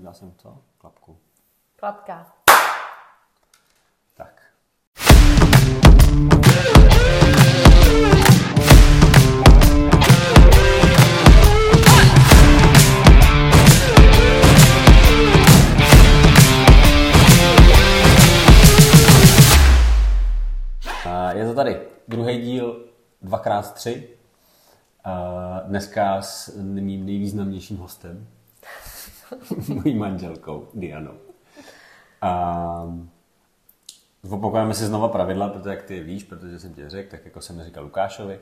Dal jsem co? Klapku. Klapka. Tak. Je to tady druhý díl 2x3. A Dneska s mým nejvýznamnějším hostem, mojí manželkou Dianou. A opakujeme si znova pravidla, protože jak ty víš, protože jsem ti řekl, tak jako jsem říkal Lukášovi,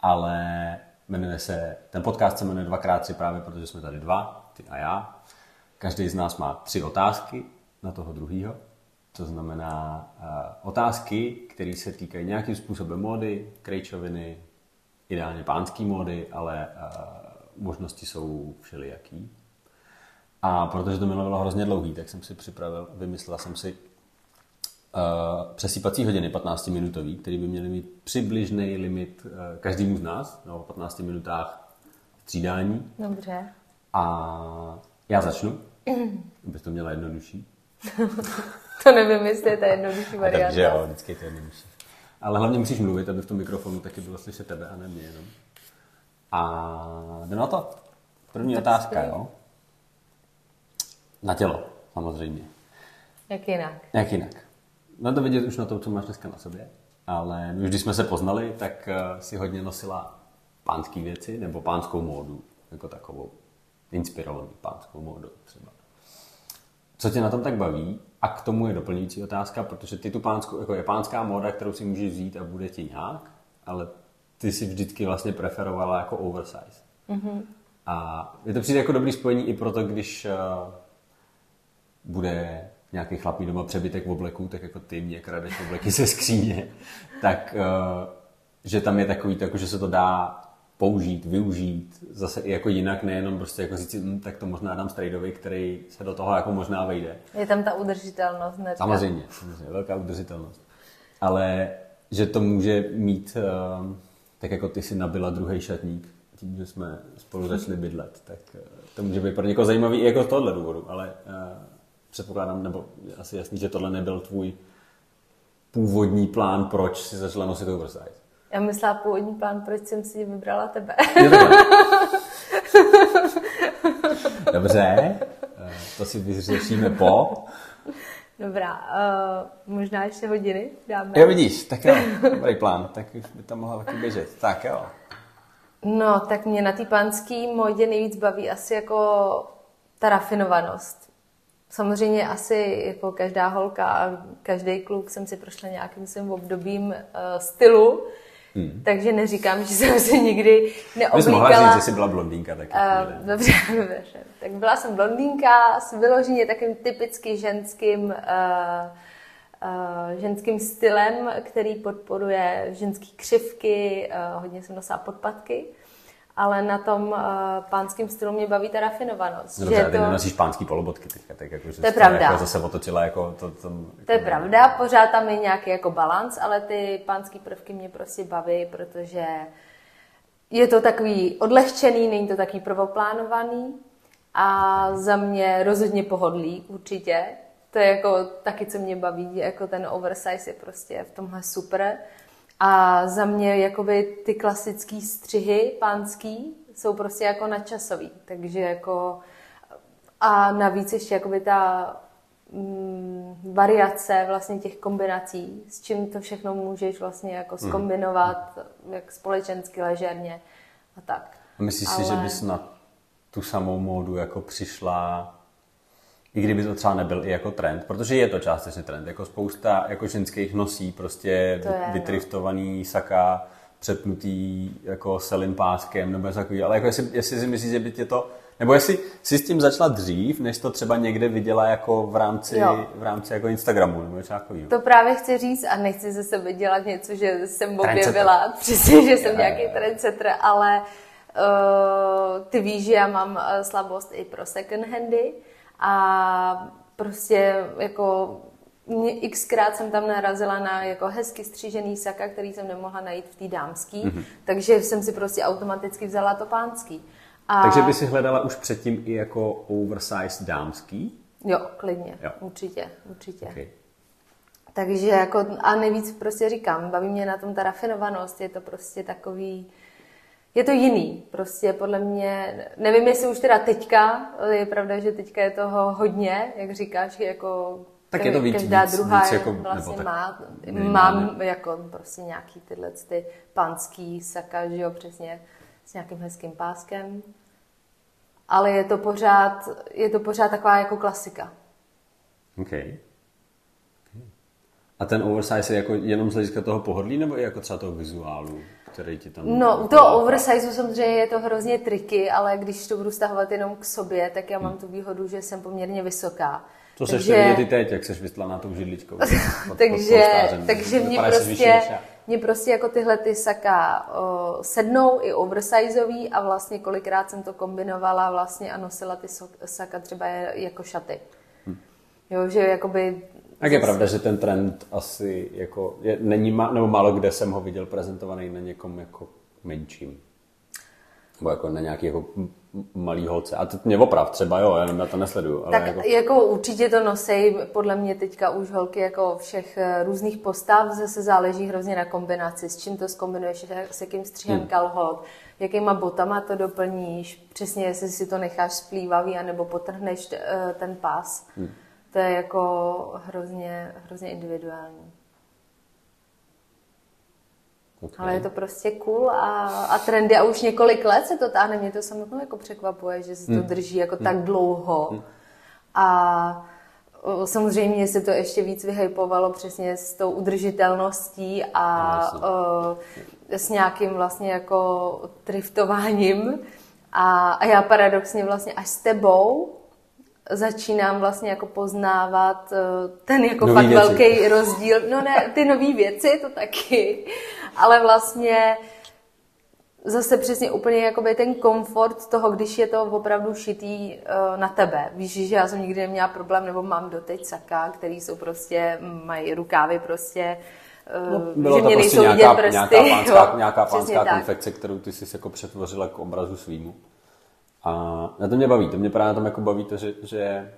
ale jmenuje se, ten podcast se jmenuje 2x3 právě, protože jsme tady dva, ty a já. Každý z nás má tři otázky na toho druhého. To znamená uh, otázky, které se týkají nějakým způsobem módy, krejčoviny, ideálně pánský módy, ale uh, možnosti jsou všelijaký. A protože to minule bylo hrozně dlouhý, tak jsem si připravil, vymyslel jsem si uh, přesýpací hodiny 15-minutový, který by měly mít přibližný limit uh, každému z nás, no, 15 minutách střídání. Dobře. A já začnu, abys to měla jednodušší. To nevím, jestli je ta jednodušší varianta. Takže jo, vždycky je to jednodušší. Ale hlavně musíš mluvit, aby v tom mikrofonu taky bylo slyšet tebe a ne mě jenom. A jdem na to. První Tak otázka, jo. Na tělo, samozřejmě. Jak jinak? Jak jinak? No to vidět už na tom, co máš dneska na sobě. Ale my už když jsme se poznali, tak eh, si hodně nosila pánské věci, nebo pánskou módu, jako takovou inspirovanou pánskou módu třeba. Co tě na tom tak baví? A k tomu je doplňující otázka, protože ty tu pánskou, jako je pánská móda, kterou si můžeš vzít a bude ti nějak, ale ty si vždycky vlastně preferovala jako oversize. Mm-hmm. A je to přijde jako dobrý spojení i proto, když eh, bude nějaký chlap mít doma přebytek v obleku, tak jako ty mě kradeš obleky ze skříně, tak eh, že tam je takový, to, jako, že se to dá použít, využít, zase i jako jinak, nejenom prostě jako říct, hm, tak to možná dám strejdovi, který se do toho jako možná vejde. Je tam ta udržitelnost hnedka. Samozřejmě, samozřejmě, velká udržitelnost. Ale že to může mít, eh, tak jako ty si nabila druhý šatník, tím, že jsme spolu začali bydlet, tak eh, to může být pro někoho zajímavý i jako z tohohle důvodu, ale předpokládám, nebo asi jasný, že tohle nebyl tvůj původní plán, proč si začala nosit oversize. Já myslela původní plán, proč jsem si vybrala tebe. Dobře, eh, to si vyřešíme po. Dobrá, uh, možná ještě hodiny dáme. Jo, vidíš, tak jo, dobrý plán, tak už by tam mohla taky běžet. Tak jo. No, tak mě na té pánské modě nejvíc baví asi jako ta rafinovanost. Samozřejmě asi jako každá holka a každý kluk jsem si prošla nějakým svým obdobím uh, stylu, hmm. takže neříkám, že jsem si nikdy Bys mohla říct, neoblíkala... že jsi byla blondýnka taky. Uh, dobře, dobře. Tak byla jsem blondýnka s vyloženě takým typicky ženským, uh, uh, ženským stylem, který podporuje ženský křivky, uh, hodně jsem nosila podpatky, ale na tom eh, uh, pánském stylu mě baví ta rafinovanost. No, že to... ty nenosíš pánský polobotky teďka, tak jako, že to je jako pravda. Jako zase otočila jako to, to, jako to je ne... pravda, pořád tam je nějaký jako balans, ale ty pánský prvky mě prostě baví, protože je to takový odlehčený, není to takový prvoplánovaný a za mě rozhodně pohodlí určitě. To je jako taky, co mě baví, jako ten oversize je prostě v tomhle super. A za mě jakoby ty klasické střihy pánský jsou prostě jako nadčasový, takže jako a navíc ještě jakoby ta mm, variace vlastně těch kombinací, s čím to všechno můžeš vlastně jako skombinovat, jak společensky, ležerně a tak. A myslíš si, že bys na tu samou módu jako přišla, i kdyby to třeba nebyl i jako trend, protože je to částečně trend, jako spousta jako ženských nosí prostě To je, no. vytriftovaný saka, přepnutý jako selin páskem nebo něco takový, ale jako jestli, jestli si myslíš, že by tě to, nebo jestli jsi s tím začala dřív, než to třeba někde viděla jako v rámci, Jo. v rámci jako Instagramu nebo něco takového. To právě chci říct a nechci ze sebe dělat něco, že jsem objevila, přesně, že jsem Jo, nějaký trendsetter, ale uh, ty víš, že já mám uh, slabost i pro second handy a prostě jako mě xkrát jsem tam narazila na jako hezky střížený saka, který jsem nemohla najít v té dámský, mm-hmm. takže jsem si prostě automaticky vzala to pánský. A... Takže by si hledala už předtím i jako oversized dámský? Jo, klidně, Jo. určitě, určitě. Okay. Takže jako, a nejvíc prostě říkám, baví mě na tom ta rafinovanost, je to prostě takový, je to jiný, prostě podle mě, nevím jestli už teda teďka, je pravda, že teďka je toho hodně, jak říkáš, jako Tak je to víc- každá víc- druhá víc jako- vlastně nebo tak má, mám jako prostě nějaký tyhle ty panský saka, že jo, přesně s nějakým hezkým páskem, ale je to pořád, je to pořád taková jako klasika. Okay. A ten oversize je jako jenom z hlediska toho pohodlí, nebo i jako třeba toho vizuálu, který ti tam... No, u toho oversize samozřejmě je to hrozně triky, ale když to budu stahovat jenom k sobě, tak já mám tu výhodu, že jsem poměrně vysoká. To seš takže... ty teď, jak seš vystlaná tou židličkou. pod- pod takže, polštářem. takže mě prostě, mě prostě jako tyhle ty saka o, sednou i oversizeový a vlastně kolikrát jsem to kombinovala vlastně a nosila ty saka třeba jako šaty. Jo, že jakoby... Tak je pravda, že ten trend asi jako je, není, má, nebo málo kde jsem ho viděl prezentovaný na někom jako menším. Nebo jako na nějaký jako malý holce. A teď mě oprav třeba, jo, já, já to nesleduju. Ale Tak jako, jako... jako určitě to nosej, podle mě teďka už holky jako všech eh, různých postav, zase záleží hrozně na kombinaci, s čím to zkombinuješ, s jakým střihem hmm. kalhot, jakýma botama to doplníš, přesně jestli si to necháš splývavý, anebo potrhneš eh, ten pás. Hmm. To je jako hrozně, hrozně individuální. okay. Ale je to prostě cool a, a trendy a už několik let se to táhne. Mě to samotnou jako překvapuje, že se to Hmm. drží jako tak dlouho. A o, samozřejmě se to ještě víc vyhypovalo přesně s tou udržitelností a Jasně. o, s nějakým vlastně jako driftováním. A, a já paradoxně vlastně až s tebou začínám vlastně jako poznávat eh, ten jako Nový fakt věci. velký rozdíl. No ne, ty nové věci, to taky, ale vlastně zase přesně úplně jakoby ten komfort toho, když je to opravdu šitý uh, na tebe. Víš, že já jsem nikdy neměla problém, nebo mám doteď saka, který jsou prostě, mají rukávy prostě, uh, No, Bylo že to mě prostě nejsou nějaká, vidět prsty. nějaká pánská, jo, nějaká pánská tak. konfekce, kterou ty jsi jako přetvořila k obrazu svýmu. A na to mě baví. To mě právě tom jako baví to, že, že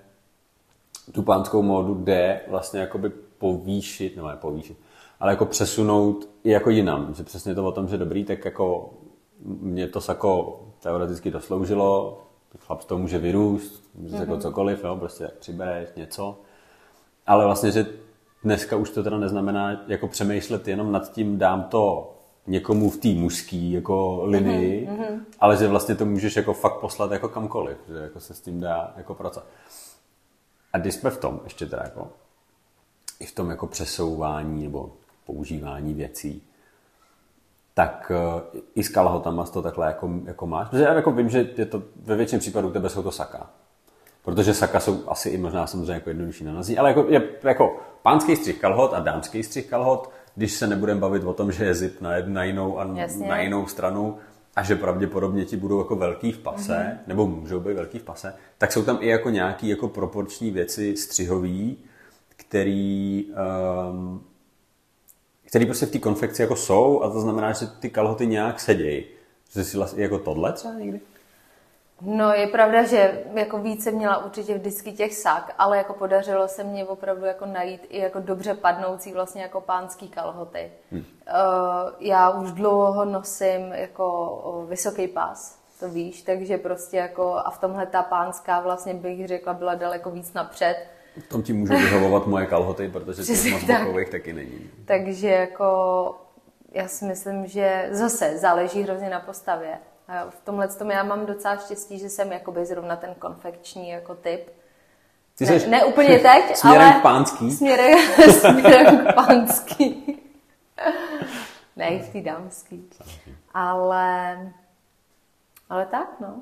tu pánskou módu jde vlastně jakoby povýšit, nebo ne povýšit, ale jako přesunout i jako jinam. Že přesně to o tom, že dobrý, tak jako mě to sako teoreticky dosloužilo, chlap toho může vyrůst, může mm-hmm. jako cokoliv, jo, prostě přibereš něco. Ale vlastně, že dneska už to teda neznamená jako přemýšlet jenom nad tím, dám to někomu v té mužský jako linii, mm-hmm. ale že vlastně to můžeš jako fakt poslat jako kamkoliv, že jako se s tím dá jako pracovat. A když jsme v tom ještě teda jako i v tom jako přesouvání nebo používání věcí, tak eh, i s kalhotama to takhle jako, jako máš. Protože já jako vím, že je to, ve většině případů u tebe jsou to saka. Protože saka jsou asi i možná samozřejmě jako jednodušší na nozí, ale jako, je, jako pánský střih kalhot a dámský střih kalhot, když se nebudeme bavit o tom, že je zip na, jednu, na jinou a Jasně. na jinou stranu a že pravděpodobně ti budou jako velký v pase, mm-hmm. nebo můžou být velký v pase, tak jsou tam i jako nějaký jako proporční věci střihový, který, um, který prostě v té konfekci jako jsou a to znamená, že ty kalhoty nějak sedějí. Že si vlastně jako tohle třeba někdy? No je pravda, že jako více měla určitě vždycky těch sak, ale jako podařilo se mně opravdu jako najít i jako dobře padnoucí vlastně jako pánský kalhoty. Hmm. Uh, já už dlouho nosím jako vysoký pás, to víš, takže prostě jako a v tomhle ta pánská vlastně bych řekla byla daleko víc napřed. V tom ti můžou vyhovovat moje kalhoty, protože těch moc tak. bokových taky není. Takže jako já si myslím, že zase záleží hrozně na postavě. V tomhle tom já mám docela štěstí, že jsem jakoby zrovna ten konfekční jako typ. Ty Ne, ne úplně teď, směrem ale k pánský. Směrem, směrem k pánský. ne, v té dámský. Ale, ale tak, no.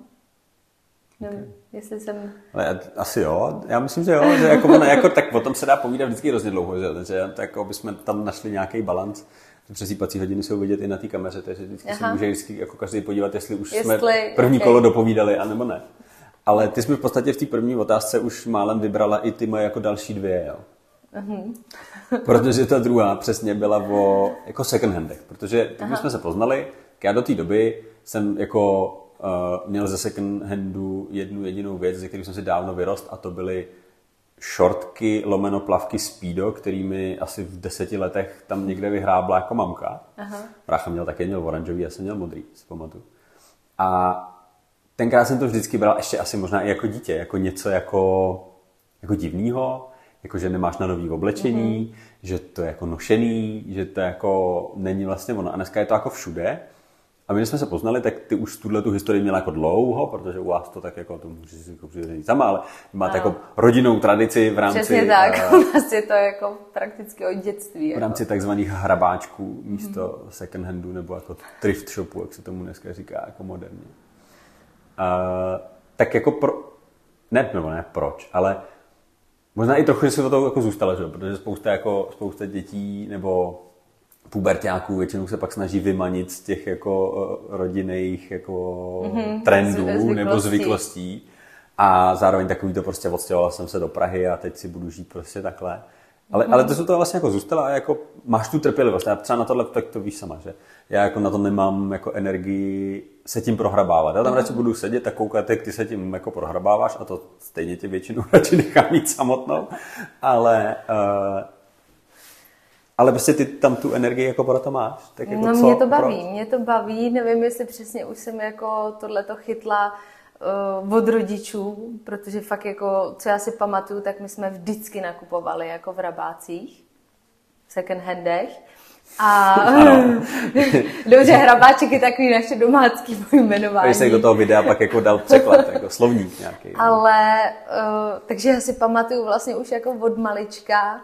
Nevím, jestli jsem... Ale asi jo, já myslím, že jo, že jako, jako, tak o tom se dá povídat vždycky hrozně dlouho, že, že jako bychom tam našli nějaký balans. Přesýpací hodiny jsou vidět i na té kameře, takže vždycky se Aha. může vždycky jako každý podívat, jestli už Jestli- jsme první ok. kolo dopovídali, anebo ne. Ale ty jsi mi v podstatě v té první otázce už málem vybrala i ty moje jako další dvě, jo. Mhm. Protože ta druhá přesně byla o jako second handech, protože když jsme se poznali, tak já do té doby jsem jako uh, měl ze second handu jednu jedinou věc, ze kterou jsem si dávno vyrost a to byly šortky lomeno plavky Speedo, kterými asi v deseti letech tam někde vyhrábla jako mamka. Aha. Brácha měl také, měl oranžový, já jsem měl modrý, si pamatuju. A tenkrát jsem to vždycky bral ještě asi možná i jako dítě, jako něco jako, jako divného, jako že nemáš na nový oblečení, mm-hmm. že to je jako nošený, že to jako není vlastně ono. A dneska je to jako všude. A my, když jsme se poznali, tak ty už tuhle tu historii měla jako dlouho, protože u vás to tak jako, to můžeš si jako říct sama, ale máte jako rodinnou tradici v rámci... Přesně tak, uh, u nás je to jako prakticky od dětství. V rámci jako. takzvaných hrabáčků místo mm. second handu nebo jako thrift shopu, jak se tomu dneska říká, jako moderně. Uh, tak jako pro... Ne, nebo ne proč, ale možná i trochu, že se to jako zůstalo, že? protože spousta, jako, spousta dětí nebo pubertáků většinou se pak snaží vymanit z těch jako eh, rodinných jako mm-hmm, trendů zvyklostí. nebo zvyklostí. A zároveň takový to prostě odstěhoval jsem se do Prahy a teď si budu žít prostě takhle. Ale, mm. ale to se to vlastně jako zůstalo a jako máš tu trpělivost. Já třeba na tohle tak to víš sama, že já jako na to nemám jako energii se tím prohrabávat. Já tam mm. radši budu sedět a koukat, jak ty se tím jako prohrabáváš a to stejně tě většinou radši nechám mít samotnou. Ale uh, ale prostě ty tam tu energii jako pro to máš. Tak jako no co, mě to baví, pro... mě to baví, nevím, jestli přesně už jsem jako tohleto chytla uh, od rodičů, protože fakt jako, co já si pamatuju, tak my jsme vždycky nakupovali jako v rabácích, v second handech. A dobře, hrabáček je takový naše domácký pojmenování. Když se do toho videa pak jako dal překlad, jako slovník nějaký. Ale, uh, takže já si pamatuju vlastně už jako od malička,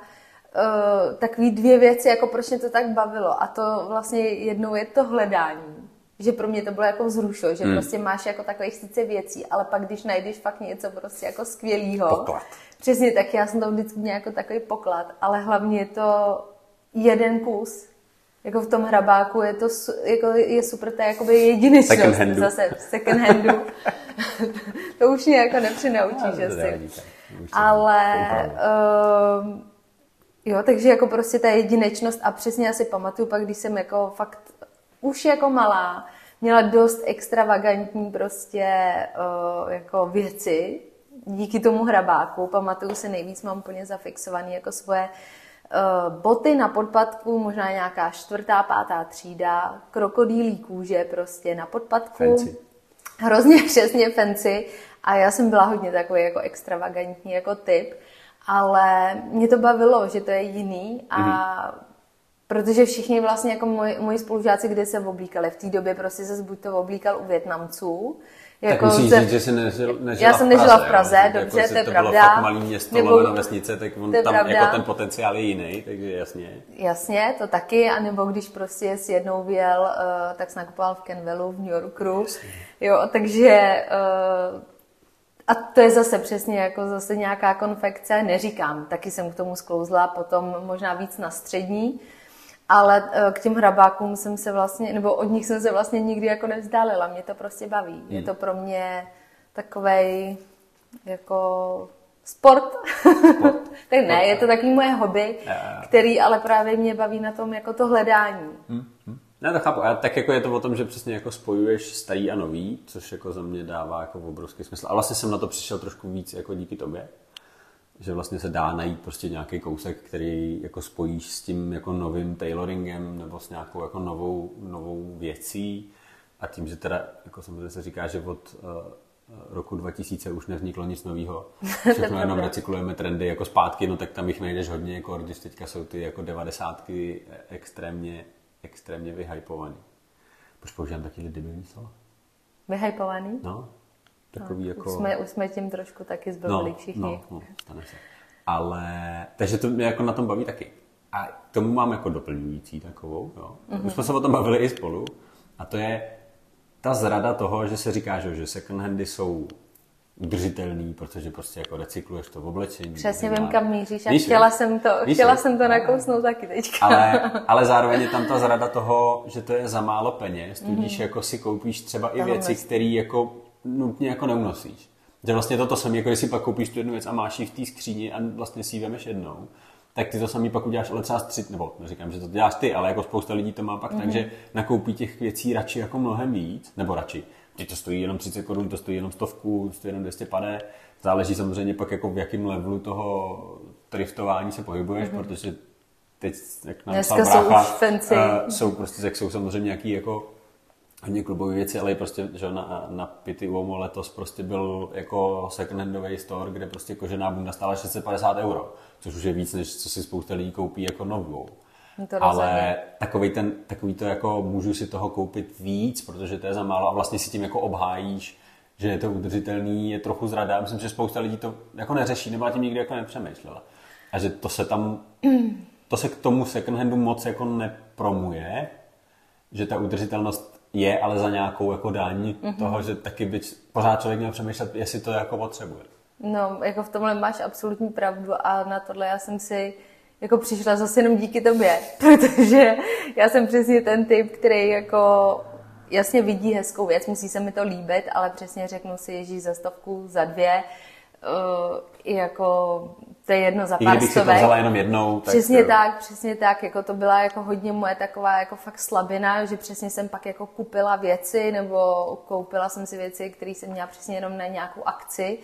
uh, takový dvě věci, jako proč mě to tak bavilo. A to vlastně jednou je to hledání. Že pro mě to bylo jako vzrušo, že hmm. prostě máš jako takových sice věcí, ale pak když najdeš fakt něco prostě jako skvělého. Poklad. Přesně tak, já jsem to vždycky měla jako takový poklad, ale hlavně je to jeden kus. Jako v tom hrabáku je to jako je super, to je jakoby jedinečnost. Second handu. Zase second handu. to už mě jako nepřinaučíš asi. Ale uh, Jo, takže jako prostě ta jedinečnost a přesně já si pamatuju pak, když jsem jako fakt už jako malá, měla dost extravagantní prostě uh, jako věci, díky tomu hrabáku. Pamatuju si nejvíc, mám úplně zafixovaný jako svoje uh, boty na podpadku, možná nějaká čtvrtá, pátá třída, krokodýlí kůže prostě na podpadku. Fancy. Hrozně přesně fancy. A já jsem byla hodně takový jako extravagantní jako typ ale mě to bavilo, že to je jiný a mm-hmm. protože všichni vlastně jako moji, moji spolužáci, kde se oblíkali, v té době prostě se buď to oblíkal u Větnamců, jako tak musíš se... říct, že jsi nežil, nežila Já jsem nežila v Praze, v Praze dobře, jako to je to pravda. bylo fakt malý město, nebo, na vesnice, tak on tam pravda. jako ten potenciál je jiný, takže jasně. Jasně, to taky, anebo když prostě s jednou vyjel, uh, tak jsem nakupoval v Kenvelu v New Yorku. Jasně. Jo, takže uh, a to je zase přesně jako zase nějaká konfekce, neříkám, taky jsem k tomu sklouzla, potom možná víc na střední, ale eh, k těm hrabákům jsem se vlastně, nebo od nich jsem se vlastně nikdy jako nevzdálila, mě to prostě baví. Hmm. Je to pro mě takovej jako sport. sport. tak ne, je to takový moje hobby, který ale právě mě baví na tom jako to hledání. Hmm. Ne, to chápu. A tak jako je to o tom, že přesně jako spojuješ starý a nový, což jako za mě dává jako obrovský smysl. A vlastně jsem na to přišel trošku víc jako díky tobě. Že vlastně se dá najít prostě nějaký kousek, který jako spojíš s tím jako novým tailoringem nebo s nějakou jako novou, novou věcí. A tím, že teda, jako samozřejmě se říká, že od uh, roku 2000 už nevzniklo nic nového. Všechno jenom recyklujeme trendy jako zpátky, no tak tam jich najdeš hodně, jako když teďka jsou ty jako devadesátky extrémně extrémně vyhypovaný. Proč používám taky debilní slova? Vyhypovaný? No, takový no, jako... Už jsme, už jsme tím trošku taky zbavili no, všichni. No, no, stane se. Ale, takže to mě jako na tom baví taky. A tomu mám jako doplňující takovou, jo. Mm-hmm. Už jsme se o tom bavili i spolu. A to je ta zrada toho, že se říká, že second handy jsou udržitelný, protože prostě jako recykluješ to v oblečení. Přesně vím, kam míříš a chtěla jsem to, víš, chtěla jsem to nakousnout taky teďka. Ale, ale zároveň je tam ta zrada toho, že to je za málo peněz, tudíž mm-hmm. jako si koupíš třeba i věci, které jako nutně jako neunosíš. Že vlastně to to samé, jako když si pak koupíš tu jednu věc a máš ji v té skříni a vlastně si ji vemeš jednou, tak ty to samý pak uděláš, ale třeba tři, nebo neříkám, že to děláš ty, ale jako spousta lidí to má pak mm-hmm. tak, že nakoupí těch věcí radši jako mnohem víc, nebo radši teď to stojí jenom 30 korun, to stojí jenom stovku, stojí jenom 200 pade. Záleží samozřejmě pak jako v jakém levelu toho driftování se pohybuješ, mm-hmm. protože teď, jak nám Dneska brácha, jsou už fancy. Uh, jsou prostě, jak jsou samozřejmě nějaký jako hodně klubové věci, ale i prostě, že na, na Pity Uomo letos prostě byl jako second-handový store, kde prostě kožená bunda stála 650 euro, což už je víc, než co si spousta lidí koupí jako novou. To ale takový, ten, takový to jako můžu si toho koupit víc, protože to je za málo a vlastně si tím jako obhájíš, že je to udržitelný, je trochu zrada. Myslím, že spousta lidí to jako neřeší, nebo tím nikdy jako nepřemýšlela. A že to se tam, to se k tomu second handu moc jako nepromuje, že ta udržitelnost je, ale za nějakou jako daň mm-hmm. toho, že taky by pořád člověk měl přemýšlet, jestli to jako potřebuje. No, jako v tomhle máš absolutní pravdu a na tohle já jsem si jako přišla zase jenom díky tobě, protože já jsem přesně ten typ, který jako jasně vidí hezkou věc, musí se mi to líbit, ale přesně řeknu si, ježíš za stovku, za dvě, uh, i jako to je jedno za I pár kdybych si to stovek. vzala jenom jednou, tak... Přesně eh, tak, přesně tak, jako to byla jako hodně moje taková jako fakt slabina, že přesně jsem pak jako kupila věci nebo koupila jsem si věci, které jsem měla přesně jenom na nějakou akci,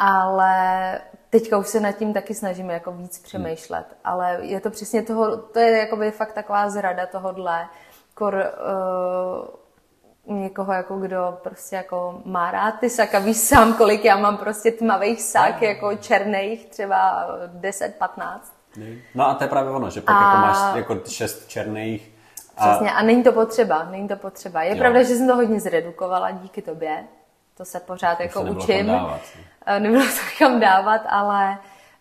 ale teďka už se nad tím taky snažím jako víc přemýšlet, ale je to přesně toho, to je jakoby fakt taková zrada tohodle, kor, uh, někoho, jako kdo prostě jako má rád ty saka, víš sám, kolik já mám prostě tmavých sak, jako černých, třeba 10-15. No a to je právě ono, že pak A- jako máš jako šest černých a Přesně, a není to potřeba, není to potřeba. Je Jo. pravda, že jsem to hodně zredukovala díky tobě, to se pořád jako se učím. dávat. Eh, Nebylo to kam dávat, ale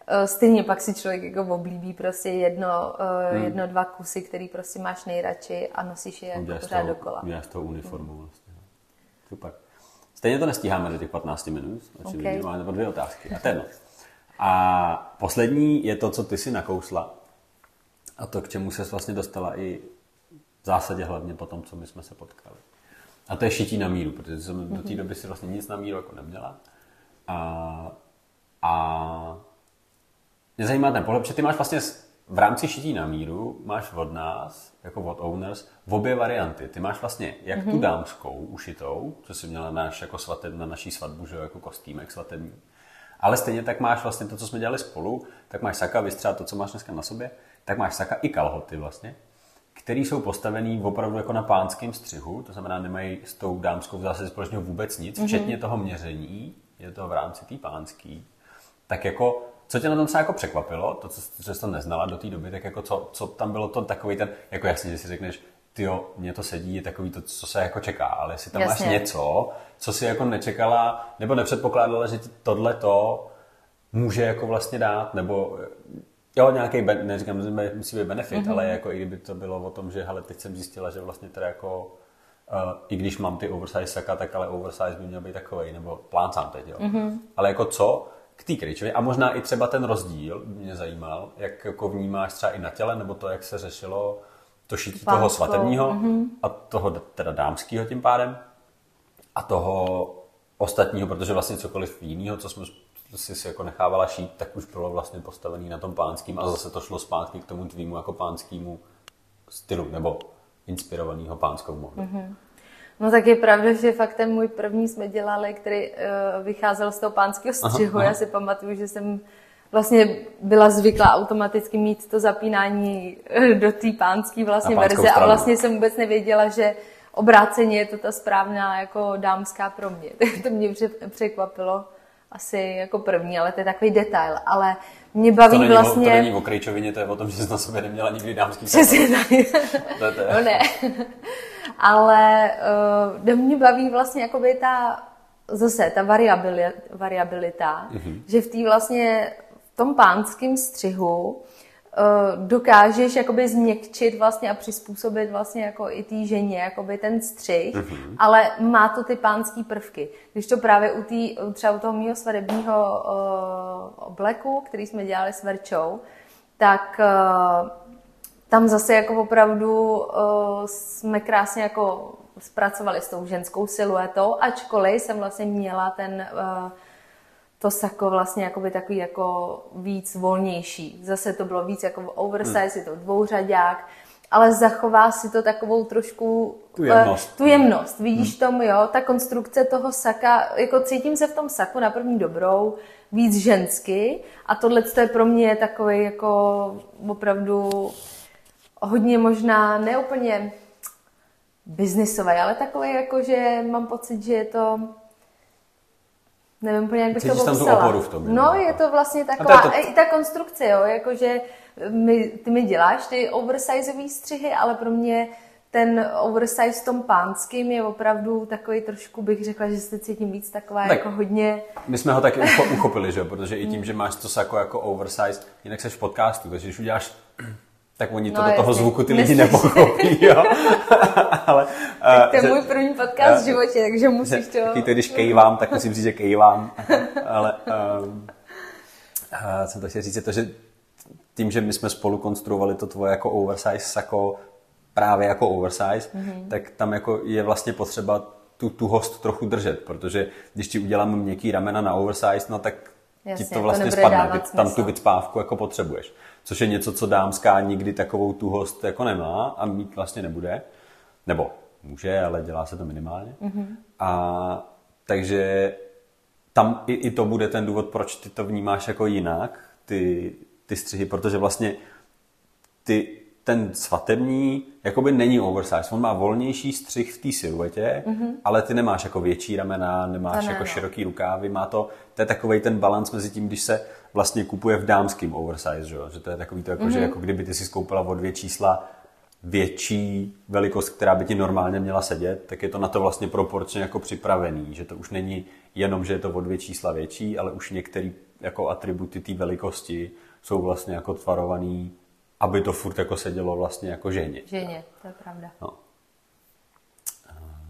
eh, stejně pak si člověk jako oblíbí prostě jedno, hmm. jedno dva kusy, který prostě máš nejradši a nosíš je jako pořád toho, dokola. uděláš toho uniformu vlastně. no. Super. Stejně to nestíháme do těch 15 minut, očividně Ok. máme nebo dvě otázky. A jedno. A poslední je to, co ty si nakousla a to, k čemu se vlastně dostala i v zásadě hlavně po tom, co my jsme se potkali. A to je šití na míru, protože jsem do té doby si vlastně nic na míru jako neměla. A, a mě zajímá ten pohled, protože ty máš vlastně v rámci šití na míru, máš od nás, jako od owners, v obě varianty. Ty máš vlastně jak tu dámskou ušitou, co jsi měla na, naš, jako svateb, na naší svatbu, že jako kostýmek svatební. Ale stejně tak máš vlastně to, co jsme dělali spolu, tak máš saka, vystřát to, co máš dneska na sobě, tak máš saka i kalhoty vlastně, který jsou postavený opravdu jako na pánském střihu, to znamená, nemají s tou dámskou v zásadě společného vůbec nic, včetně toho měření, je to v rámci té pánský. Tak jako, co tě na tom se jako překvapilo, to, co, co jsi to neznala do té doby, tak jako co, co tam bylo to takový ten, jako jasně, že si řekneš, ty jo, mně to sedí, je takový to, co se jako čeká, ale jestli tam Jasně. máš něco, co si jako nečekala, nebo nepředpokládala, že ti tohle to může jako vlastně dát, nebo jo, nějaký, ben, neříkám, že musí být benefit, mm-hmm. ale jako i kdyby to bylo o tom, že hele, teď jsem zjistila, že vlastně teda jako i když mám ty oversize saka, tak ale oversize by měl být takový, nebo plácám teď, jo. Mm-hmm. Ale jako co k té kryčově a možná i třeba ten rozdíl by mě zajímal, jak jako vnímáš třeba i na těle, nebo to, jak se řešilo to šití toho Pánsko, svatebního mm-hmm. a toho teda dámského tím pádem a toho ostatního, protože vlastně cokoliv jiného, co jsme si, si jako nechávala šít, tak už bylo vlastně postavený na tom pánským a zase to šlo zpátky k tomu tvýmu jako pánskému stylu, nebo inspirovaného pánskou módou. Mm-hmm. No tak je pravda, že fakt ten můj první jsme dělali, který uh, vycházel z toho pánského střihu. aha. Já si pamatuju, že jsem vlastně byla zvyklá automaticky mít to zapínání eh, do té pánské vlastně verze a stranu. vlastně jsem vůbec nevěděla, že obráceně je to ta správná jako dámská pro mě. to mě pře- překvapilo asi jako první, ale to je takový detail. Ale mě baví To není, vlastně... to není o krejčovině, to je o tom, že jsi na sobě neměla nikdy dámský Přesně tak. No ne. Ale uh, mě baví vlastně jakoby ta, zase ta variabili, variabilita, mm-hmm. že v té vlastně, v tom pánském střihu dokážeš jakoby změkčit vlastně a přizpůsobit vlastně jako i té ženě jakoby ten střih, mm-hmm. ale má to ty pánský prvky. Když to právě u tý, třeba u toho mého svadebního uh, obleku, který jsme dělali s Verčou, tak uh, tam zase jako opravdu uh, jsme krásně jako zpracovali s tou ženskou siluetou, ačkoliv jsem vlastně měla ten uh, to sako vlastně jakoby takový jako víc volnější. Zase to bylo víc jako oversize, hmm. je to dvouřadák, ale zachová si to takovou trošku Tu jemnost. eh, tu jemnost. Vidíš tomu, jo, ta konstrukce toho saka, jako cítím se v tom saku na první dobrou, víc žensky a tohle je pro mě takový jako opravdu hodně možná neúplně biznisový, ale takový jako, že mám pocit, že je to nevím úplně, jak bych Cítíš to tam tu oporu v tom, No, jo? je to vlastně to je taková, to- i ta konstrukce, jo, jakože my, ty mi děláš ty oversizeový střihy, ale pro mě ten oversize v tom pánským je opravdu takový trošku, bych řekla, že se cítím víc taková Tak. jako hodně, My jsme ho taky ucho- uchopili, že jo? protože i tím, že máš to sako jako oversize, jinak seš v podcastu, takže když uděláš tak oni to No, do toho jasně. zvuku ty lidi nepochopí, jo. Ale, to je eh, můj první podcast v životě, takže musíš to... Taky to, když kejvám, tak musím říct, že kejvám. Ale um, uh, jsem to chtěl říct, je to, že tím, že my jsme spolu konstruovali to tvoje jako oversize sako právě jako oversize, Mhm. mm-hmm. tak tam jako je vlastně potřeba tu tuhost trochu držet, protože když ti udělám měkký ramena na oversize, no tak Jasně, ti to to vlastně nebude spadne, ty, tam smysl. tu vycpávku jako potřebuješ. Což je něco, co dámská nikdy takovou tuhost jako nemá a mít vlastně nebude. Nebo může, ale dělá se to minimálně. Mm-hmm. A takže tam i, i to bude ten důvod, proč ty to vnímáš jako jinak, ty, ty střihy, protože vlastně ty, ten svatební jakoby není oversize. On má volnější střih v té siluetě, mm-hmm. ale ty nemáš jako větší ramena, nemáš ne, jako no. široký rukávy, má to, to je takový ten balans mezi tím, když se vlastně kupuje v dámském oversize, že, jo? že to je takový to, jako, mm-hmm. že jako kdyby ty si skoupila o dvě čísla větší velikost, která by ti normálně měla sedět, tak je to na to vlastně proporčně jako připravený, že to už není jenom, že je to o dvě čísla větší, ale už některé jako atributy té velikosti jsou vlastně jako tvarovaný, aby to furt jako sedělo vlastně jako ženě. Ženě, to je pravda. No.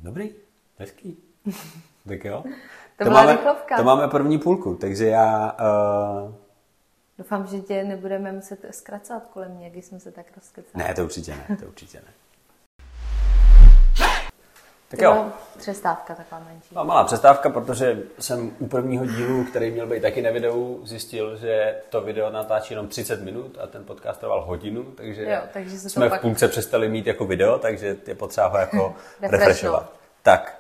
Dobrý, hezký. Tak jo. To byla máme, rychlovka. to máme první půlku, takže já... Uh, Doufám, že tě nebudeme muset zkracovat kolem mě, když jsme se tak rozkecali. ne, to určitě ne, to určitě ne. Tak To jo. přestávka taková menší. A malá přestávka, protože jsem u prvního dílu, který měl být taky na videu, zjistil, že to video natáčí jenom 30 minut a ten podcast trval hodinu, takže, Jo, takže se to jsme pak- v půlce přestali mít jako video, takže je potřeba ho jako refreshovat. Tak,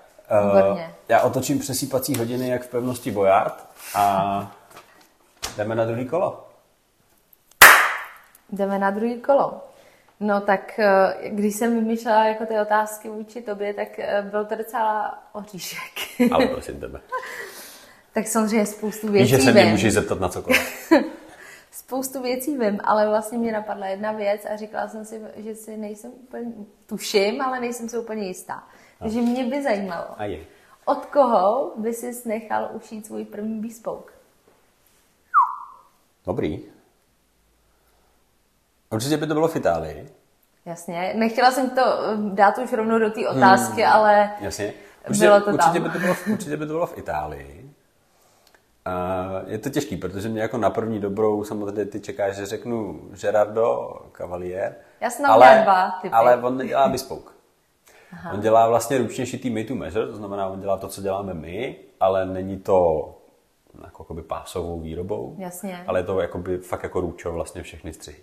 uh, já otočím přesýpací hodiny jak v pevnosti Bojard a jdeme na druhý kolo. Jdeme na druhý kolo. No tak, eh, když jsem vymýšlela jako ty otázky vůči tobě, tak eh, byl to docela oříšek. Ale prosím tebe. tak samozřejmě spoustu Víš, věcí že se mě můžeš zeptat na cokoliv. Spoustu věcí vím, ale vlastně mě napadla jedna věc a říkala jsem si, že si nejsem úplně, tuším, ale nejsem si úplně jistá. Takže mě by zajímalo, A je. od koho by si nechal ušít svůj první bespoke? Dobrý. Určitě by to bylo v Itálii. Jasně, nechtěla jsem to eh, dát už rovnou do té otázky, hmm. ale Jasně. Bylo to určitě, tam. by to bylo, určitě by to bylo v Itálii. A je to těžký, protože mě jako na první dobrou samozřejmě ty čekáš, že řeknu Gerardo Cavalier. Já jsem udělala dva typy. Ale on nedělá bespoke. Aha. On dělá vlastně ručně šitý made to measure, to znamená, on dělá to, co děláme my, ale není to jako jakoby pásovou výrobou. Jasně. Ale je to jakoby, fakt jako růčo vlastně všechny střihy.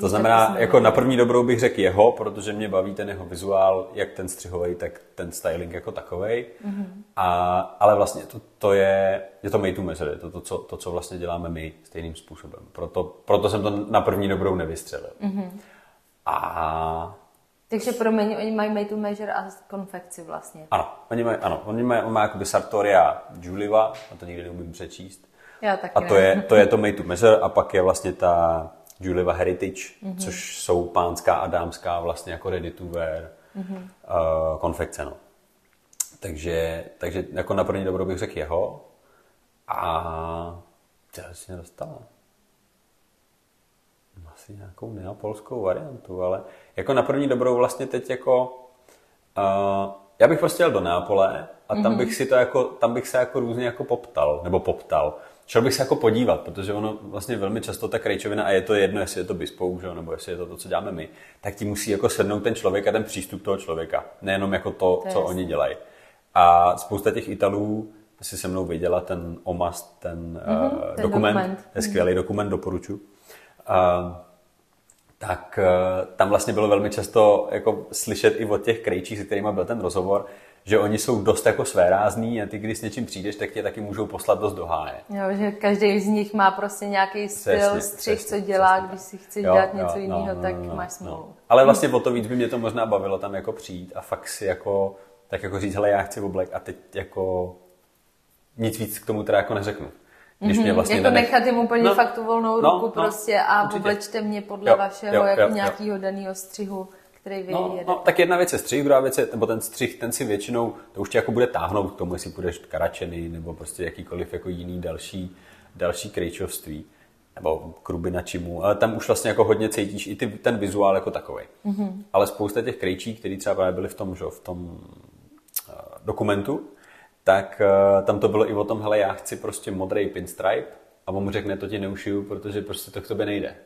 To znamená, jako na první dobrou bych řekl jeho, protože mě baví ten jeho vizuál, jak ten střihový, tak ten styling jako takovej. Mm-hmm. A, ale vlastně to, to je, je to made to measure, je to, to, co, to, co vlastně děláme my stejným způsobem. Proto, proto jsem to na první dobrou nevystřelil. Mm-hmm. A Takže promiň, oni mají made to measure a konfekci vlastně. ano, oni mají, ano, oni mají, on má jakoby Sartoria Juliva, a to nikdy neumím přečíst. Já taky A to ne. je, to je to made to measure a pak je vlastně ta Juliva Heritage, mm-hmm. což jsou pánská a dámská vlastně jako ready to wear mm-hmm. uh, konfekce. No. Takže, takže jako na první dobrou bych řekl jeho a já si nedostala. Asi nějakou neapolskou variantu, ale jako na první dobrou vlastně teď jako uh, já bych prostě jel do Neapole a tam bych si to jako, tam bych se jako různě jako poptal, nebo poptal. Šel bych se jako podívat, protože ono vlastně velmi často ta krejčovina, a je to jedno, jestli je to jo, nebo jestli je to to, co děláme my, tak ti musí jako sednout ten člověk a ten přístup toho člověka. Nejenom jako to, To co jasný. oni dělají. A spousta těch Italů si se mnou viděla ten OMAS, ten, mm-hmm, ten dokument, dokument. je skvělý dokument, doporučuji. Uh, tak uh, tam vlastně bylo velmi často jako slyšet i od těch krejčích, se kterými byl ten rozhovor, že oni jsou dost jako svérázní a ty, když s něčím přijdeš, tak tě taky můžou poslat dost do háje. Jo, že každý z nich má prostě nějaký styl, přesně, střih, přesně, co dělá, přesně. když si chceš jo, něco jo, jiného, no, no, tak no, máš no. smlouvu. No. Ale vlastně o to víc by mě to možná bavilo tam jako přijít a fakt si jako, tak jako říct, hele, já chci oblek a teď jako nic víc k tomu teda jako neřeknu. Když mě mhm, vlastně jako nenech... nechat jim úplně no, fakt tu volnou no, ruku no, prostě a určitě. oblečte mě podle jo, vašeho jo, jako jo, nějakého daného střihu který vy no, no, tak jedna věc je střih, druhá věc je, nebo ten střih, ten si většinou, to už tě jako bude táhnout k tomu, jestli budeš karačený, nebo prostě jakýkoliv jako jiný další, další krejčovství nebo krubina čimu, ale tam už vlastně jako hodně cítíš i ty, ten vizuál jako takový. Mm-hmm. Ale spousta těch krejčí, který třeba právě byli v tom, že, v tom uh, dokumentu, tak uh, tam to bylo i o tom, hele, já chci prostě modrý pinstripe a on mu řekne, to ti neušiju, protože prostě to k tobě nejde.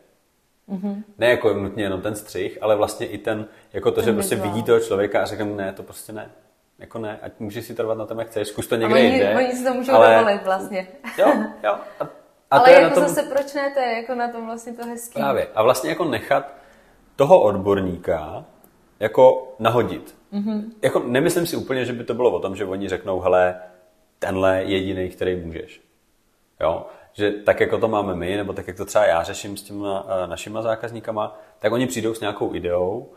Mm-hmm. Ne jako nutně jenom ten střih, ale vlastně i ten, jako to, ten že prostě vidí toho člověka a řekne mu, ne, to prostě ne. Jako ne, ať můžeš si trvat na tom, jak chceš, zkus to někde oni, jde. Oni si to můžou ale... dovolit vlastně. Jo, jo. A, a ale to je jako na tom... zase proč ne, to je jako na tom vlastně to hezký. Právě. A vlastně jako nechat toho odborníka jako nahodit. Mm-hmm. Jako nemyslím si úplně, že by to bylo o tom, že oni řeknou, hele, tenhle jediný, který můžeš. Jo? že tak, jako to máme my, nebo tak, jak to třeba já řeším s těmi eh, našima zákazníkama, tak oni přijdou s nějakou ideou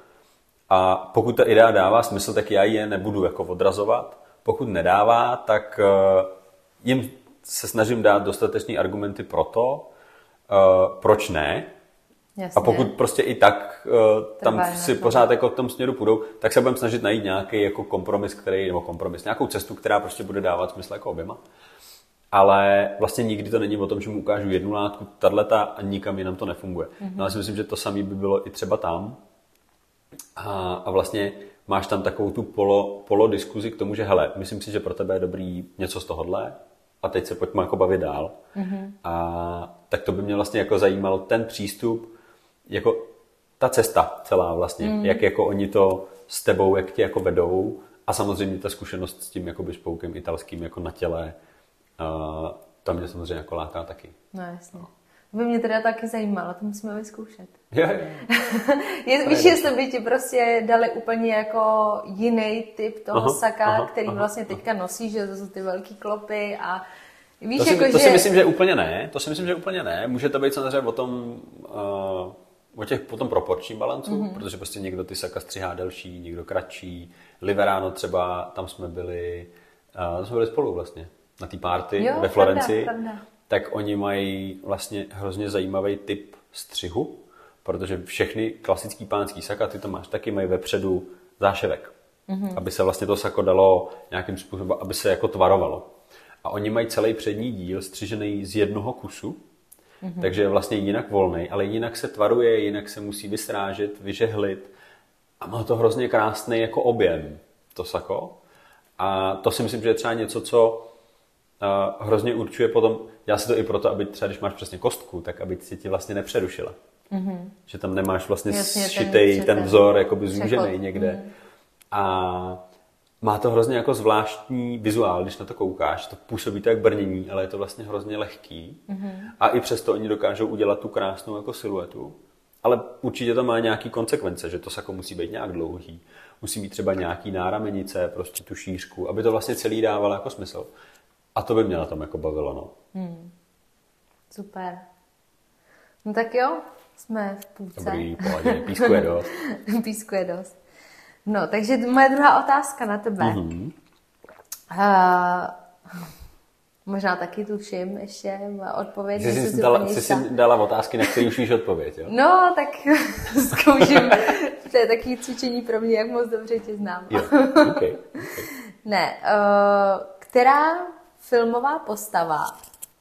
a pokud ta idea dává smysl, tak já je nebudu jako odrazovat. Pokud nedává, tak eh, jim se snažím dát dostatečné argumenty pro to, eh, proč ne. Jasně. A pokud prostě i tak tam si pořád jako v tom směru půjdou, tak se budeme snažit najít nějaký jako kompromis, který, nebo kompromis, nějakou cestu, která prostě bude dávat smysl jako oběma ale vlastně nikdy to není o tom, že mu ukážu jednu látku, tato a nikam jinam to nefunguje. Mm-hmm. No, já si myslím, že to samé by bylo i třeba tam. A, a vlastně máš tam takovou tu polo, polo diskuzi k tomu, že hele, myslím si, že pro tebe je dobrý něco z tohohle a teď se pojďme jako bavit dál. Mm-hmm. A tak to by mě vlastně jako zajímal ten přístup, jako ta cesta celá vlastně, mm-hmm. jak jako oni to s tebou, jak tě jako vedou a samozřejmě ta zkušenost s tím jako špoukem italským jako na těle, a tam mě samozřejmě jako láká taky. No jasně. No. By mě teda taky zajímalo, to musíme vyzkoušet. Je, je. Víš, jestli by ti prostě dali úplně jako jiný typ toho aha, saka, aha, který aha, vlastně teďka nosí, že to jsou ty velký klopy a víš, to si, jako, to že... si myslím, že úplně ne. To si myslím, že úplně ne. Může to být samozřejmě o tom, uh, o těch potom proporčním balancu, mm-hmm. protože prostě někdo ty saka střihá delší, někdo kratší. Liverano třeba, tam jsme byli, uh, tam jsme byli spolu vlastně na té party jo, ve Florenci, pravda, pravda. tak oni mají vlastně hrozně zajímavý typ střihu, protože všechny klasický pánský saka, ty to máš taky, mají vepředu záševek. Mm-hmm. Aby se vlastně to sako dalo nějakým způsobem, aby se jako tvarovalo. A oni mají celý přední díl střižený z jednoho kusu, mm-hmm. takže je vlastně jinak volný, ale jinak se tvaruje, jinak se musí vysrážet, vyžehlit. A má to hrozně krásný jako objem, to sako. A to si myslím, že je třeba něco, co uh, hrozně určuje potom, já si to i proto, aby třeba, když máš přesně kostku, tak aby si ti vlastně nepřerušila. Mm-hmm. Že tam nemáš vlastně Jasně, šitej ten, ten vzor jakoby zúžený někde. Mm. A má to hrozně jako zvláštní vizuál, když na to koukáš. To působí to jak brnění, ale je to vlastně hrozně lehký. Mm-hmm. A i přesto oni dokážou udělat tu krásnou jako siluetu. Ale určitě to má nějaký konsekvence, že to sako musí být nějak dlouhý. Musí mít třeba nějaký náramenice, prostě tu šířku, aby to vlastně celý dávalo jako smysl. A to by mě na tom jako bavilo, no. Hmm. Super. No tak jo, jsme v půlce. Dobrý, pohodě, písku je dost. písku je dost. No, takže moje druhá otázka na tebe. Mm-hmm. Uh, možná taky tuším ještě odpověď. Jsi, jsi, dala, jsi si dala otázky, na které už víš odpověď, jo? No, tak zkouším. to je takové cvičení pro mě, jak moc dobře tě znám. jo, okay, okay. Ne, uh, která filmová postava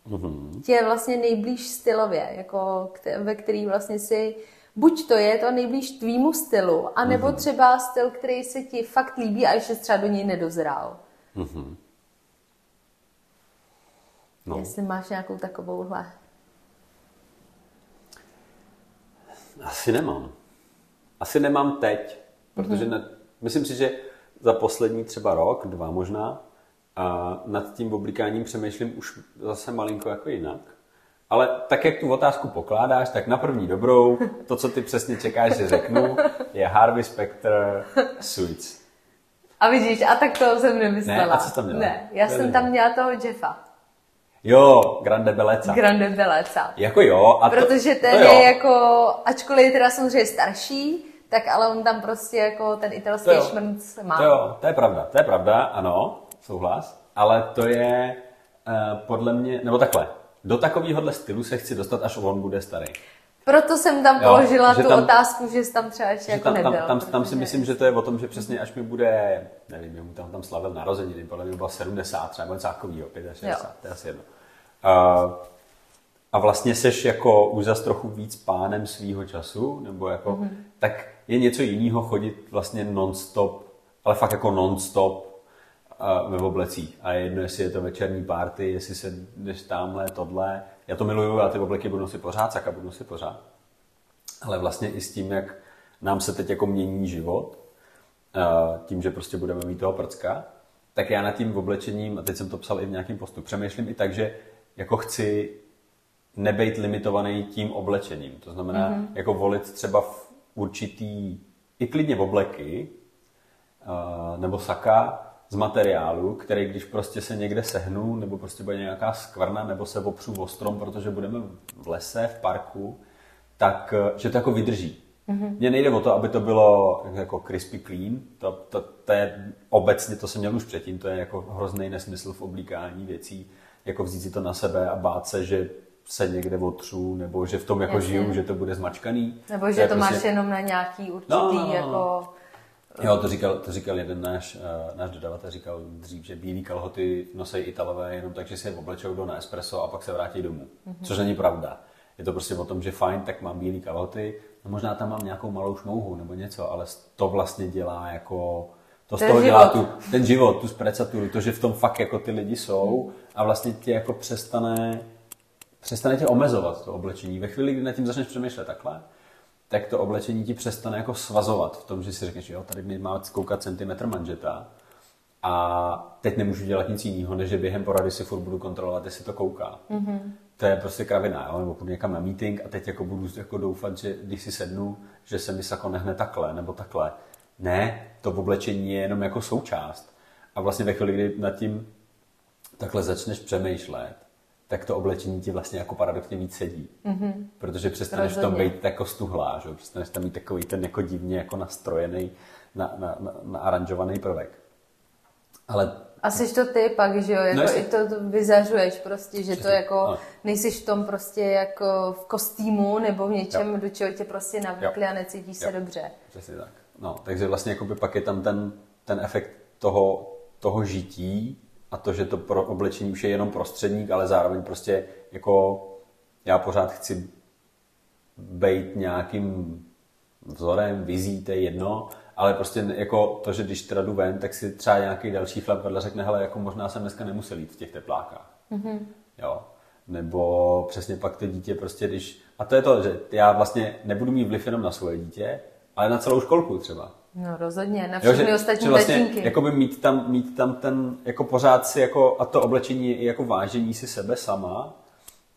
mm-hmm. tě je vlastně nejblíž stylově, jako ve který vlastně si buď to je to nejblíž tvýmu stylu, anebo mm-hmm. třeba styl, který se ti fakt líbí a ještě třeba do něj nedozrál. Mm-hmm. No. Jestli máš nějakou takovouhle. Asi nemám. Asi nemám teď, protože mm-hmm. ne, myslím si, že za poslední třeba rok, dva možná, a nad tím oblikáním přemýšlím už zase malinko jako jinak. Ale tak, jak tu otázku pokládáš, tak na první dobrou, to, co ty přesně čekáš, že řeknu, je Harvey Specter Suits. A vidíš, a tak to jsem nemyslela. Ne, a co tam měla? Ne, já To jsem nevím. tam měla toho Jeffa. Jo, Grande Bellezza. Grande Bellezza. Jako jo. A to, Protože ten to jo. je jako, ačkoliv je teda samozřejmě starší, tak ale on tam prostě jako ten italský šmrnc má. To jo, to je pravda, to je pravda, ano, souhlas. Ale to je uh, podle mě, nebo takhle, do takovéhohle stylu se chci dostat, až on bude starý. Proto jsem tam Jo, položila tu tam- otázku, že jsi tam třeba ještě jako tam, nebyl. tam, tam, tam si myslím, že to je o tom, že přesně až mi bude, nevím, mu tam, tam slavil narozeniny, podle mě bylo 70, třeba něco takového, 65, Jo. to je asi jedno. Uh, a vlastně seš jako už zas trochu víc pánem svýho času, nebo jako, Mhm. mm-hmm. tak je něco jiného chodit vlastně non-stop, ale fakt jako non-stop uh, ve oblecích. A je jedno, jestli je to večerní party, jestli se jdeš tamhle, tohle. Já to miluju, já ty obleky budu nosit pořád, saka budu nosit pořád. Ale vlastně i s tím, jak nám se teď jako mění život, tím, že prostě budeme mít toho prcka, tak já nad tím oblečením, a teď jsem to psal i v nějakém postu, přemýšlím i tak, že jako chci nebejt limitovaný tím oblečením. To znamená, mm-hmm. jako volit třeba v určitý, i klidně v obleky, nebo saka z materiálu, který když prostě se někde sehnu, nebo prostě bude nějaká skvrna, nebo se opřu o strom, protože budeme v lese, v parku, tak eh, že to jako vydrží. Mm-hmm. Mně nejde o to, aby to bylo jako crispy clean, to, to, to je obecně, to jsem měl už předtím, to je jako hrozný nesmysl v oblíkání věcí, jako vzít si to na sebe a bát se, že se někde otřu, nebo že v tom jako Jasně. žiju, že to bude zmačkaný. Nebo že to máš prostě- jenom na nějaký určitý No, no, no, no. jako... Jo, to říkal, to říkal jeden náš, uh, náš dodavatel, říkal dřív, že bílý kalhoty nosí Italové jenom tak, že si je oblečou do Nespresso a pak se vrátí domů. Mhm. Mm-hmm. Což není pravda. Je to prostě o tom, že fajn, tak mám bílý kalhoty, no možná tam mám nějakou malou šmouhu nebo něco, ale to vlastně dělá jako... To z Ten toho dělá život. tu, ten život, tu sprecaturu, to, že v tom fakt jako ty lidi jsou a vlastně tě jako přestane, přestane tě omezovat to oblečení. Ve chvíli, kdy nad tím začneš přemýšlet takhle, tak to oblečení ti přestane jako svazovat v tom, že si řekneš, jo, tady mi má koukat centimetr manžeta a teď nemůžu dělat nic jiného, než že během porady si furt budu kontrolovat, jestli to kouká. Mm-hmm. To je prostě kravina, jo? nebo půjdu někam na meeting a teď jako budu jako doufat, že když si sednu, že se mi sako nehne takhle nebo takhle. Ne, to oblečení je jenom jako součást. A vlastně ve chvíli, kdy nad tím takhle začneš přemýšlet, tak to oblečení ti vlastně jako paradoxně víc sedí. Mm-hmm. Protože přestaneš v tom Rozhodně. být jako stuhlá, že? jo? přestaneš tam mít takový ten jako divně jako nastrojený, na, na, na, naaranžovaný prvek. Ale A jsi to ty pak, že jo, jako No jasně. i to, to vyzařuješ prostě, že to Přesně, jako, ano. nejsi v tom prostě jako v kostýmu nebo v něčem, do čeho tě prostě navykli Jo. a necítíš se Jo. dobře. Přesně tak. No, takže vlastně jakoby pak je tam ten, ten efekt toho, toho žití a to, že to pro oblečení už je jenom prostředník, ale zároveň prostě jako já pořád chci být nějakým vzorem, vizí, to je jedno, ale prostě jako to, že když teda jdu ven, tak si třeba nějaký další chlap vedle řekne, hele, jako možná jsem dneska nemusel jít v těch teplákách. Mm-hmm. Jo. Nebo přesně pak to dítě prostě, když... A to je to, že já vlastně nebudu mít vliv jenom na svoje dítě, ale na celou školku třeba. No rozhodně, na Jo, všechny že, ostatní že vlastně tatínky. jakoby mít tam, mít tam ten, jako pořád si jako, a to oblečení je i jako vážení si sebe sama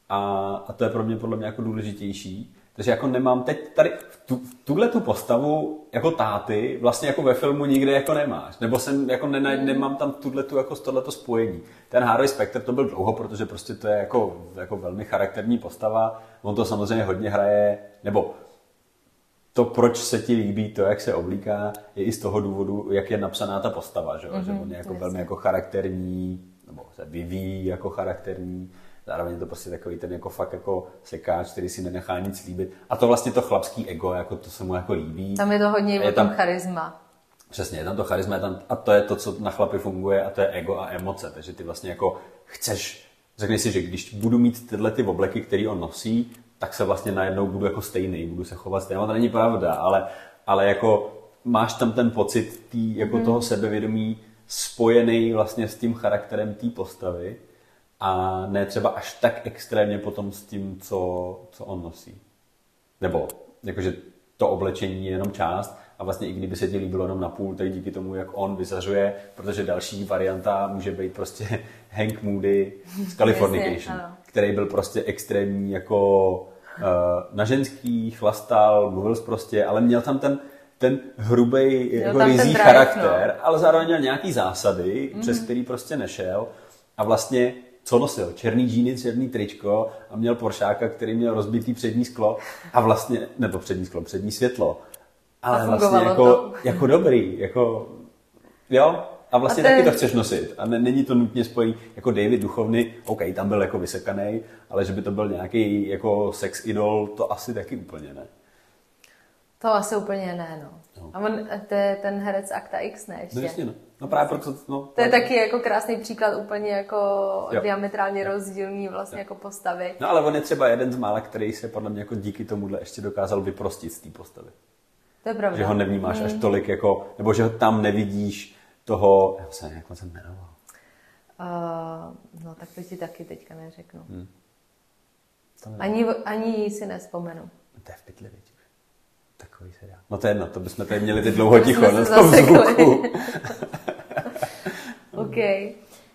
a, a to je pro mě podle mě jako důležitější. Takže jako nemám teď tady v tu, tuhle tu postavu jako táty vlastně jako ve filmu nikde jako nemáš. Nebo jsem jako ne, Hmm. nemám tam tuhle tu jako tohleto spojení. Ten Harvey Specter to byl dlouho, protože prostě to je jako, jako velmi charakterní postava. On to samozřejmě hodně hraje, nebo to, proč se ti líbí to, jak se oblíká, je i z toho důvodu, jak je napsaná ta postava, že, mm-hmm, že on je jako velmi jako charakterní, nebo se vyvíjí jako charakterní, zároveň je to prostě takový ten jako fakt jako sekáč, který si nenechá nic líbit. A to vlastně to chlapský ego, jako to se mu jako líbí. Tam je to hodně je tam- charisma. Přesně, je tam to charisma je tam, a to je to, co na chlapy funguje a to je ego a emoce. Takže ty vlastně jako chceš, řekni si, že když budu mít tyhle ty obleky, které on nosí, tak se vlastně najednou budu jako stejný, budu se chovat stejně. No, to není pravda, ale, ale jako máš tam ten pocit tý, jako toho sebevědomí spojený vlastně s tím charakterem té postavy a ne třeba až tak extrémně potom s tím, co, co on nosí. Nebo jakože to oblečení je jenom část a vlastně i kdyby se ti líbilo jenom na půl, tak díky tomu, jak on vyzařuje, protože další varianta může být prostě Hank Moody z Californication, který byl prostě extrémní jako na ženský, chlastal, mluvil prostě, ale měl tam ten, ten hrubý, jako rizí charakter, ale zároveň měl nějaký zásady, Mhm. přes který prostě nešel. A vlastně co nosil? Černý džíny, černý tričko a měl Poršáka, který měl rozbitý přední sklo a vlastně, nebo přední sklo, přední světlo. Ale vlastně jako, to. jako dobrý, jako, jo, a vlastně A je- taky to chceš nosit. A ne, není to nutně spojený, jako David Duchovny, OK, tam byl jako vysekaný, ale že by to byl nějaký jako sex idol, to asi taky úplně ne. To asi úplně ne, no. No. A on, to je ten herec Akta X, ne ještě? No jasně, no. No právě proto, no. To je taky jako krásný příklad úplně jako Jo. diametrálně rozdílný vlastně jako postavy. No ale on je třeba jeden z mála, který se podle mě jako díky tomuhle ještě dokázal vyprostit z té postavy. To je pravda. Že ho nevnímáš Hmm. až tolik jako, nebo že ho tam nevidíš toho, já se jak se jmenoval. Uh, no tak to ti taky teďka neřeknu. Hmm. Ani, ani si nespomenu. No to je v pytli, viď? Takový seriál. No to je jedno, to bychom tady měli teď dlouho ticho na se tom zvuku. OK.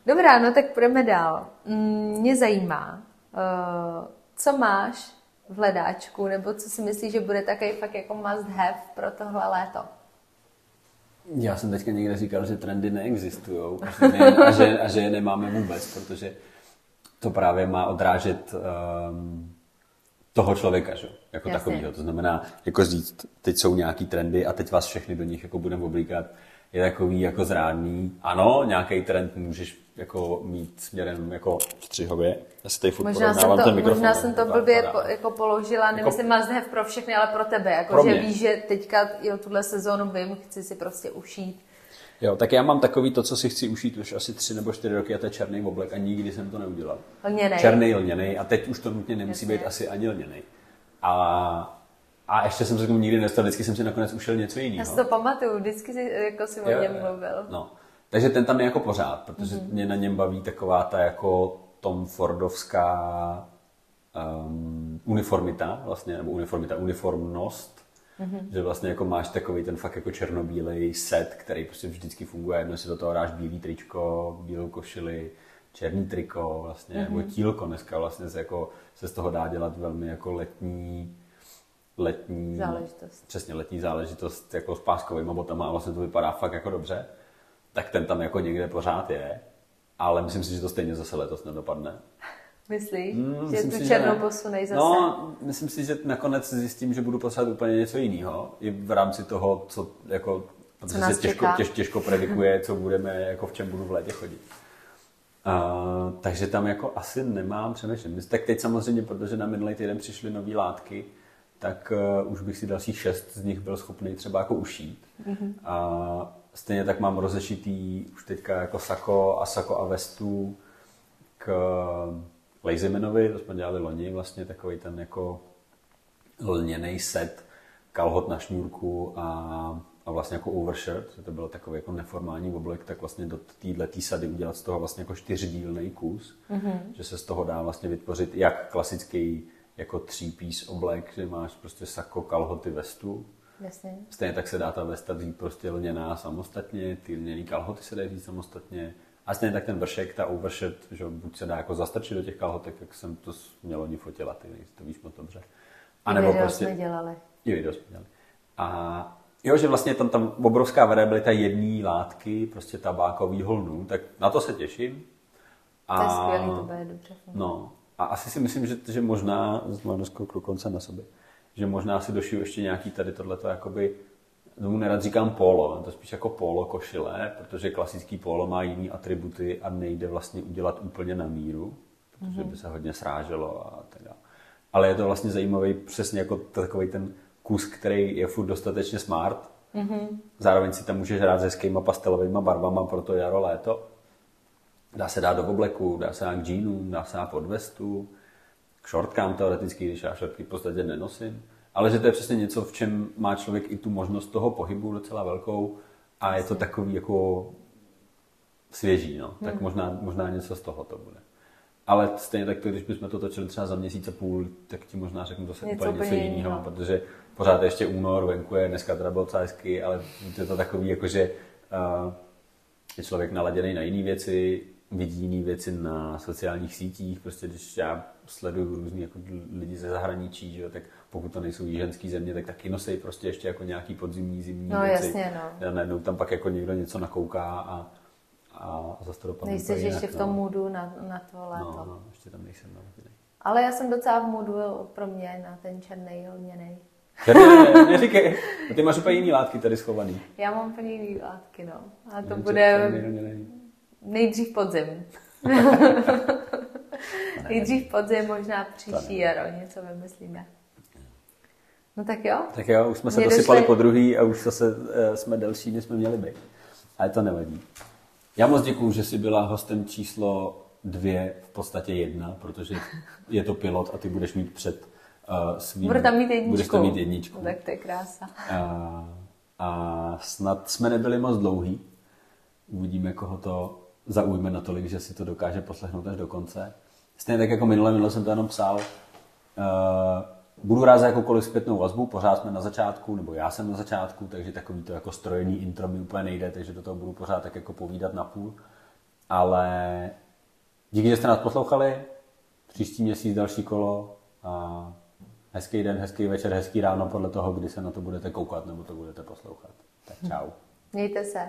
Dobrá, no tak půjdeme dál. Mm, Mě zajímá, uh, co máš v hledáčku, nebo co si myslíš, že bude takový fakt jako must have pro tohle léto? Já jsem teďka někde říkal, že trendy neexistují a, že a, že, je nemáme vůbec, protože to právě má odrážet um, toho člověka, že? jako Jasně. takovýho. To znamená, jako říct, teď jsou nějaký trendy a teď vás všechny do nich jako budeme oblíkat. Je takový jako zrádný. Ano, nějaký trend můžeš jako mít směrem jako střihově. Já si tady furt Možná jsem to, ten mikrofon, možná jsem to blbě po, jako položila, nemyslím must have pro všechny, ale pro tebe. Jako, Pro že mě. víš, že teďka jo, tuhle sezónu vím, chci si prostě ušít. Jo, tak já mám takový to, co si chci ušít už asi tři nebo čtyři roky a to je černý oblek a nikdy jsem to neudělal. Lněnej. Černý lněný a teď už to nutně nemusí Jasně. být asi ani lněný. A, a ještě jsem se k tomu nikdy nestal, vždycky jsem si nakonec ušel něco Já jiného. si to pamatuju, vždycky si, jako si o něm mluvil. No. Takže ten tam je jako pořád, protože Mhm. mm-hmm. mě na něm baví taková ta jako Tom Fordovská um, uniformita, vlastně, nebo uniformita, uniformnost, Mhm. mm-hmm. že vlastně jako máš takový ten fakt jako černobílej set, který prostě vždycky funguje, jedno si do toho dáš bílý tričko, bílou košili, černý triko vlastně, mm-hmm. nebo tílko dneska vlastně se, jako, se z toho dá dělat velmi jako letní letní Záležitost. Přesně letní záležitost jako s páskovými botama a vlastně to vypadá fakt jako dobře, tak ten tam jako někde pořád je, ale myslím si, že to stejně zase letos nedopadne. Myslíš, Mm, že myslím tu si, černou ne. posunej zase? No, myslím si, že nakonec zjistím, že budu potřebovat úplně něco jiného. I v rámci toho, co jako, protože se těžko, těž, těžko predikuje, co budeme, jako v čem budu v létě chodit. Uh, takže tam jako asi nemám přemýšlení. Tak teď samozřejmě, protože na minulý týden přišly nové látky, tak uh, už bych si dalších šest z nich byl schopný třeba jako ušít. Mm-hmm. A stejně tak mám rozešitý už teďka jako sako a sako a vestu k Lazymanovi, to jsme dělali loni, vlastně takový ten jako lněný set kalhot na šňůrku a, a vlastně jako overshirt, že to byl takový jako neformální oblek, tak vlastně do této sady udělat z toho vlastně jako čtyřdílný kus, mm-hmm. že se z toho dá vlastně vytvořit jak klasický jako piece oblek, že máš prostě sako, kalhoty, vestu, Jasně. Stejně tak se dá ta vesta vzít prostě lněná samostatně, ty lněný kalhoty se dají vzít samostatně. A stejně tak ten vršek, ta overshirt, že jo, buď se dá jako zastrčit do těch kalhotek, jak jsem to mělo ní fotila, ty to víš moc dobře. A nebo Video prostě, jsme dělali. i video jsme dělali. A jo, že vlastně tam, tam obrovská variabilita jedné látky, prostě tabákový lnu, tak na to se těším. To je skvělý, to bude dobře. No, a asi si myslím, že, že možná, mám skoro konce na sobě, že možná si došiju ještě nějaký tady tohleto, jakoby, tomu nerad říkám polo, to spíš jako polo košile, protože klasický polo má jiný atributy a nejde vlastně udělat úplně na míru, protože by se hodně sráželo a tak dále. Ale je to vlastně zajímavý přesně jako takový ten kus, který je furt dostatečně smart. Mm-hmm. Zároveň si tam můžeš hrát s hezkýma pastelovými barvama pro to jaro, léto. Dá se dát do obleku, dá se dát k džínům, dá se dát pod vestu, k šortkám teoreticky, když já šortky v podstatě nenosím. Ale že to je přesně něco, v čem má člověk i tu možnost toho pohybu docela velkou a je to takový jako svěží, no. Tak možná, možná něco z toho to bude. Ale stejně tak to, když bychom to točili třeba za měsíc a půl, tak ti možná řeknu zase Něco úplně něco jiného, jiného. protože pořád ještě únor, venku je, dneska teda byl docela hezky, ale je to takový, jako že uh, je člověk naladěný na jiné věci, vidí jiné věci na sociálních sítích, prostě když já sleduju různý jako lidi ze zahraničí, že jo, tak pokud to nejsou ženský země, tak taky nosí prostě ještě jako nějaký podzimní, zimní no, věci. Jasně, no. A najednou tam pak jako někdo něco nakouká a, a zase to dopadne. Nejsi ještě v tom no. moodu na, na to léto. No, no, ještě tam nejsem. No, Ale já jsem docela v moodu pro mě na ten černý lněný. Neříkej, no ty máš úplně jiný látky tady schovaný. Já mám úplně jiný látky, no. A to bude nejdřív podzim. nejdřív podzim, možná příští jaro, něco vymyslíme. No tak jo. Tak jo, už jsme se dosypali došli... po druhý a už zase uh, jsme delší, než jsme měli být. Ale to nevadí. Já moc děkuju, že jsi byla hostem číslo dvě, v podstatě jedna, protože je to pilot a ty budeš mít před uh, svým... Bude tam mít jedničku. Budeš tam mít jedničku. No, tak to je krása. A, a snad jsme nebyli moc dlouhý. Uvidíme, koho to zaujme natolik, že si to dokáže poslechnout až do konce. Stejně tak jako minule, minule jsem to jenom psal. Uh, budu rád za jakoukoliv zpětnou vazbu, pořád jsme na začátku, nebo já jsem na začátku, takže takový to jako strojený intro mi úplně nejde, takže do toho budu pořád tak jako povídat na půl. Ale díky, že jste nás poslouchali, příští měsíc další kolo a hezký den, hezký večer, hezký ráno podle toho, kdy se na to budete koukat nebo to budete poslouchat. Tak čau. Mějte se.